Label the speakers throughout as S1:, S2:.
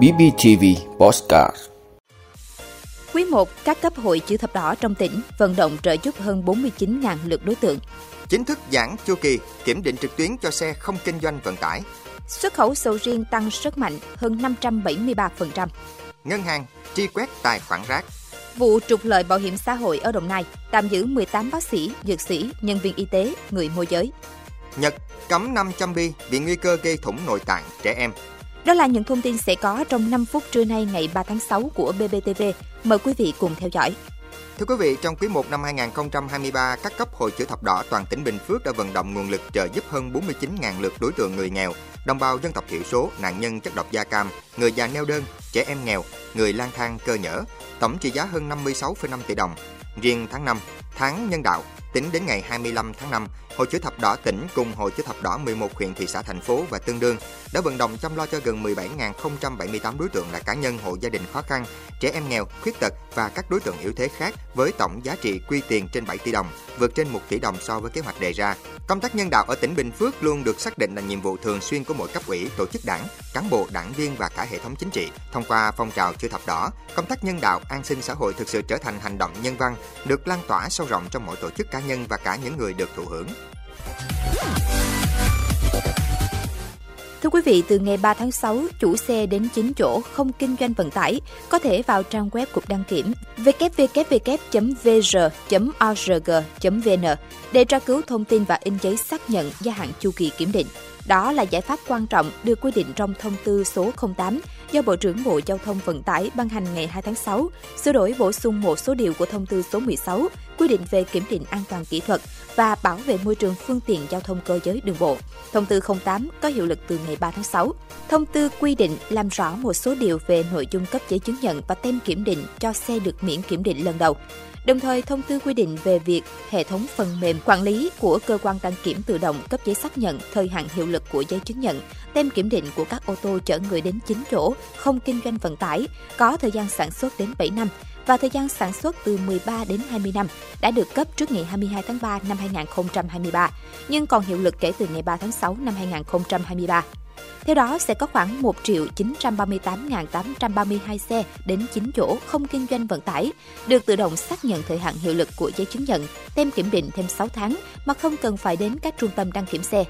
S1: BBTV Postcard
S2: Quý 1, các cấp hội chữ thập đỏ trong tỉnh vận động trợ giúp hơn 49.000 lượt đối tượng.
S3: Chính thức giãn chu kỳ, kiểm định trực tuyến cho xe không kinh doanh vận tải.
S2: Xuất khẩu sầu riêng tăng rất mạnh, hơn 573%.
S3: Ngân hàng truy quét tài khoản rác.
S2: Vụ trục lợi bảo hiểm xã hội ở Đồng Nai tạm giữ 18 bác sĩ, dược sĩ, nhân viên y tế, người môi giới.
S3: Nhật cấm 500 bi vì nguy cơ gây thủng nội tạng trẻ em.
S2: Đó là những thông tin sẽ có trong 5 phút trưa nay ngày 3 tháng 6 của BBTV. Mời quý vị cùng theo dõi.
S3: Thưa quý vị, trong quý 1 năm 2023, các cấp hội chữ thập đỏ toàn tỉnh Bình Phước đã vận động nguồn lực trợ giúp hơn 49.000 lượt đối tượng người nghèo, đồng bào dân tộc thiểu số, nạn nhân chất độc da cam, người già neo đơn, trẻ em nghèo, người lang thang cơ nhở, tổng trị giá hơn 56,5 tỷ đồng. Riêng tháng 5, tháng nhân đạo, tính đến ngày 25 tháng 5, Hội chữ thập đỏ tỉnh cùng Hội chữ thập đỏ 11 huyện thị xã thành phố và tương đương đã vận động chăm lo cho gần 17.078 đối tượng là cá nhân hộ gia đình khó khăn, trẻ em nghèo, khuyết tật và các đối tượng yếu thế khác với tổng giá trị quy tiền trên 7 tỷ đồng, vượt trên 1 tỷ đồng so với kế hoạch đề ra. Công tác nhân đạo ở tỉnh Bình Phước luôn được xác định là nhiệm vụ thường xuyên của mỗi cấp ủy, tổ chức đảng, cán bộ, đảng viên và cả hệ thống chính trị. Thông qua phong trào chữ thập đỏ, công tác nhân đạo, an sinh xã hội thực sự trở thành hành động nhân văn, được lan tỏa sâu rộng trong mọi tổ chức cá nhân và cả những người được thụ hưởng.
S2: Thưa quý vị, từ ngày 3 tháng 6, chủ xe đến 9 chỗ không kinh doanh vận tải có thể vào trang web Cục Đăng kiểm www.vr.org.vn để tra cứu thông tin và in giấy xác nhận gia hạn chu kỳ kiểm định. Đó là giải pháp quan trọng được quy định trong thông tư số 08 do Bộ trưởng Bộ Giao thông Vận tải ban hành ngày 2 tháng 6, sửa đổi bổ sung một số điều của thông tư số 16 quy định về kiểm định an toàn kỹ thuật và bảo vệ môi trường phương tiện giao thông cơ giới đường bộ. Thông tư 08 có hiệu lực từ ngày 3 tháng 6. Thông tư quy định làm rõ một số điều về nội dung cấp giấy chứng nhận và tem kiểm định cho xe được miễn kiểm định lần đầu. Đồng thời, thông tư quy định về việc hệ thống phần mềm quản lý của cơ quan đăng kiểm tự động cấp giấy xác nhận thời hạn hiệu lực của giấy chứng nhận, tem kiểm định của các ô tô chở người đến 9 chỗ, không kinh doanh vận tải, có thời gian sản xuất đến 7 năm và thời gian sản xuất từ 13 đến 20 năm đã được cấp trước ngày 22 tháng 3 năm 2023, nhưng còn hiệu lực kể từ ngày 3 tháng 6 năm 2023. Theo đó, sẽ có khoảng 1 triệu 938.832 xe đến 9 chỗ không kinh doanh vận tải, được tự động xác nhận thời hạn hiệu lực của giấy chứng nhận, tem kiểm định thêm 6 tháng mà không cần phải đến các trung tâm đăng kiểm xe.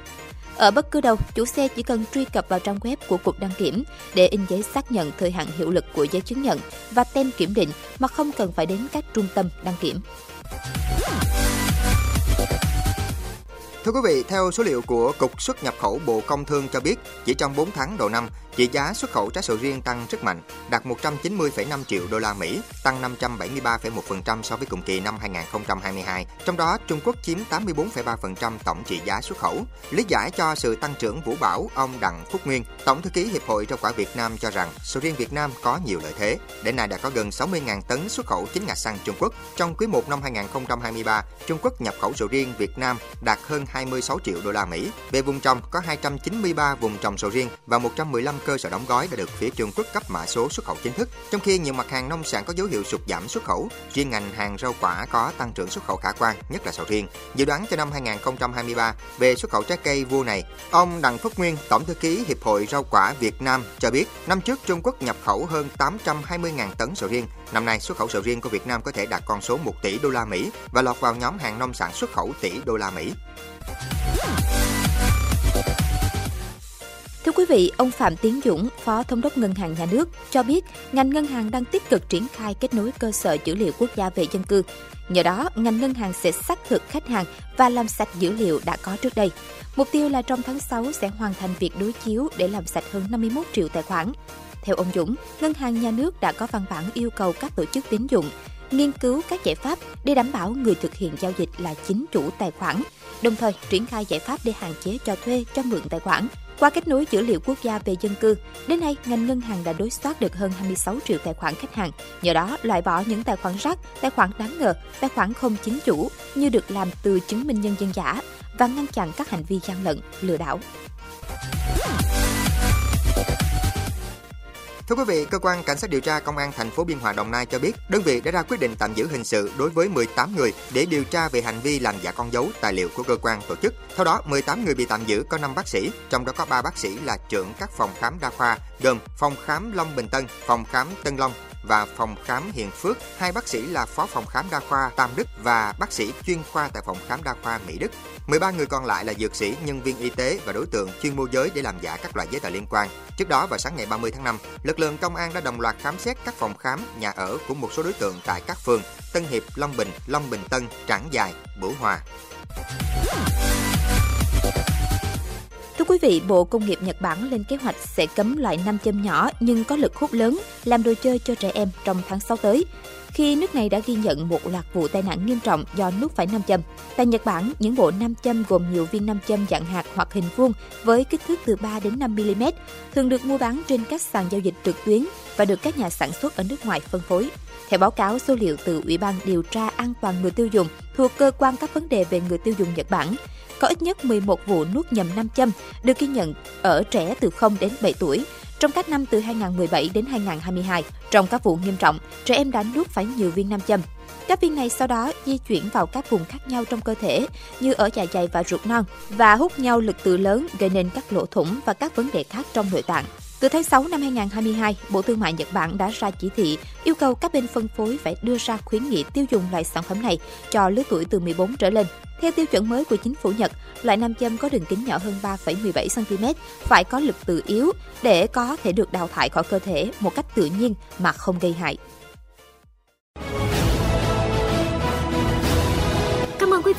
S2: Ở bất cứ đâu, chủ xe chỉ cần truy cập vào trang web của Cục Đăng Kiểm để in giấy xác nhận thời hạn hiệu lực của giấy chứng nhận và tem kiểm định mà không cần phải đến các trung tâm đăng kiểm.
S3: Thưa quý vị, theo số liệu của Cục xuất nhập khẩu Bộ Công Thương cho biết, chỉ trong 4 tháng đầu năm, chỉ giá xuất khẩu trái sầu riêng tăng rất mạnh, đạt 190,5 triệu đô la Mỹ, tăng 573,1% so với cùng kỳ năm 2022. Trong đó, Trung Quốc chiếm 84,3% tổng trị giá xuất khẩu. Lý giải cho sự tăng trưởng vũ bão ông Đặng Phúc Nguyên, Tổng thư ký Hiệp hội rau quả Việt Nam cho rằng sầu riêng Việt Nam có nhiều lợi thế. Đến nay đã có gần 60.000 tấn xuất khẩu chính ngạch sang Trung Quốc. Trong quý 1 năm 2023, Trung Quốc nhập khẩu sầu riêng Việt Nam đạt hơn 26 triệu đô la Mỹ. Về vùng trồng có 293 vùng trồng sầu riêng và 115 cơ sở đóng gói đã được phía Trung Quốc cấp mã số xuất khẩu chính thức. Trong khi nhiều mặt hàng nông sản có dấu hiệu sụt giảm xuất khẩu, riêng ngành hàng rau quả có tăng trưởng xuất khẩu khả quan, nhất là sầu riêng. Dự đoán cho năm 2023 về xuất khẩu trái cây vua này, ông Đặng Phúc Nguyên, Tổng thư ký Hiệp hội rau quả Việt Nam cho biết, năm trước Trung Quốc nhập khẩu hơn 820.000 tấn sầu riêng, năm nay xuất khẩu sầu riêng của Việt Nam có thể đạt con số 1 tỷ đô la Mỹ và lọt vào nhóm hàng nông sản xuất khẩu tỷ đô la Mỹ.
S2: Thưa quý vị, ông Phạm Tiến Dũng, Phó Thống đốc Ngân hàng Nhà nước cho biết ngành ngân hàng đang tích cực triển khai kết nối cơ sở dữ liệu quốc gia về dân cư. Nhờ đó, ngành ngân hàng sẽ xác thực khách hàng và làm sạch dữ liệu đã có trước đây. Mục tiêu là trong tháng 6 sẽ hoàn thành việc đối chiếu để làm sạch hơn 51 triệu tài khoản. Theo ông Dũng, Ngân hàng Nhà nước đã có văn bản yêu cầu các tổ chức tín dụng nghiên cứu các giải pháp để đảm bảo người thực hiện giao dịch là chính chủ tài khoản, đồng thời triển khai giải pháp để hạn chế cho thuê cho mượn tài khoản. Qua kết nối dữ liệu quốc gia về dân cư, đến nay ngành ngân hàng đã đối soát được hơn 26 triệu tài khoản khách hàng. Nhờ đó, loại bỏ những tài khoản rác, tài khoản đáng ngờ, tài khoản không chính chủ như được làm từ chứng minh nhân dân giả và ngăn chặn các hành vi gian lận, lừa đảo.
S3: Thưa quý vị, cơ quan cảnh sát điều tra công an thành phố Biên Hòa Đồng Nai cho biết, đơn vị đã ra quyết định tạm giữ hình sự đối với 18 người để điều tra về hành vi làm giả con dấu tài liệu của cơ quan tổ chức. Theo đó, 18 người bị tạm giữ có 5 bác sĩ, trong đó có 3 bác sĩ là trưởng các phòng khám đa khoa gồm phòng khám Long Bình Tân, phòng khám Tân Long, và phòng khám Hiền Phước, hai bác sĩ là phó phòng khám đa khoa Tam Đức và bác sĩ chuyên khoa tại phòng khám đa khoa Mỹ Đức. 13 người còn lại là dược sĩ, nhân viên y tế và đối tượng chuyên môi giới để làm giả các loại giấy tờ liên quan. Trước đó vào sáng ngày 30 tháng 5, lực lượng công an đã đồng loạt khám xét các phòng khám, nhà ở của một số đối tượng tại các phường Tân Hiệp, Long Bình, Long Bình Tân, Trảng Dài, Bửu Hòa.
S2: Quý vị, Bộ Công nghiệp Nhật Bản lên kế hoạch sẽ cấm loại nam châm nhỏ nhưng có lực hút lớn làm đồ chơi cho trẻ em trong tháng 6 tới. Khi nước này đã ghi nhận một loạt vụ tai nạn nghiêm trọng do nuốt phải nam châm. Tại Nhật Bản, những bộ nam châm gồm nhiều viên nam châm dạng hạt hoặc hình vuông với kích thước từ 3 đến 5 mm, thường được mua bán trên các sàn giao dịch trực tuyến và được các nhà sản xuất ở nước ngoài phân phối. Theo báo cáo số liệu từ Ủy ban điều tra an toàn người tiêu dùng thuộc cơ quan các vấn đề về người tiêu dùng Nhật Bản, có ít nhất 11 vụ nuốt nhầm nam châm được ghi nhận ở trẻ từ 0 đến 7 tuổi trong các năm từ 2017 đến 2022. Trong các vụ nghiêm trọng, trẻ em đã nuốt phải nhiều viên nam châm. Các viên này sau đó di chuyển vào các vùng khác nhau trong cơ thể như ở dạ dày và ruột non và hút nhau lực từ lớn gây nên các lỗ thủng và các vấn đề khác trong nội tạng. Từ tháng 6 năm 2022, Bộ Thương mại Nhật Bản đã ra chỉ thị yêu cầu các bên phân phối phải đưa ra khuyến nghị tiêu dùng loại sản phẩm này cho lứa tuổi từ 14 trở lên. Theo tiêu chuẩn mới của chính phủ Nhật, loại nam châm có đường kính nhỏ hơn 3,17 cm phải có lực từ yếu để có thể được đào thải khỏi cơ thể một cách tự nhiên mà không gây hại.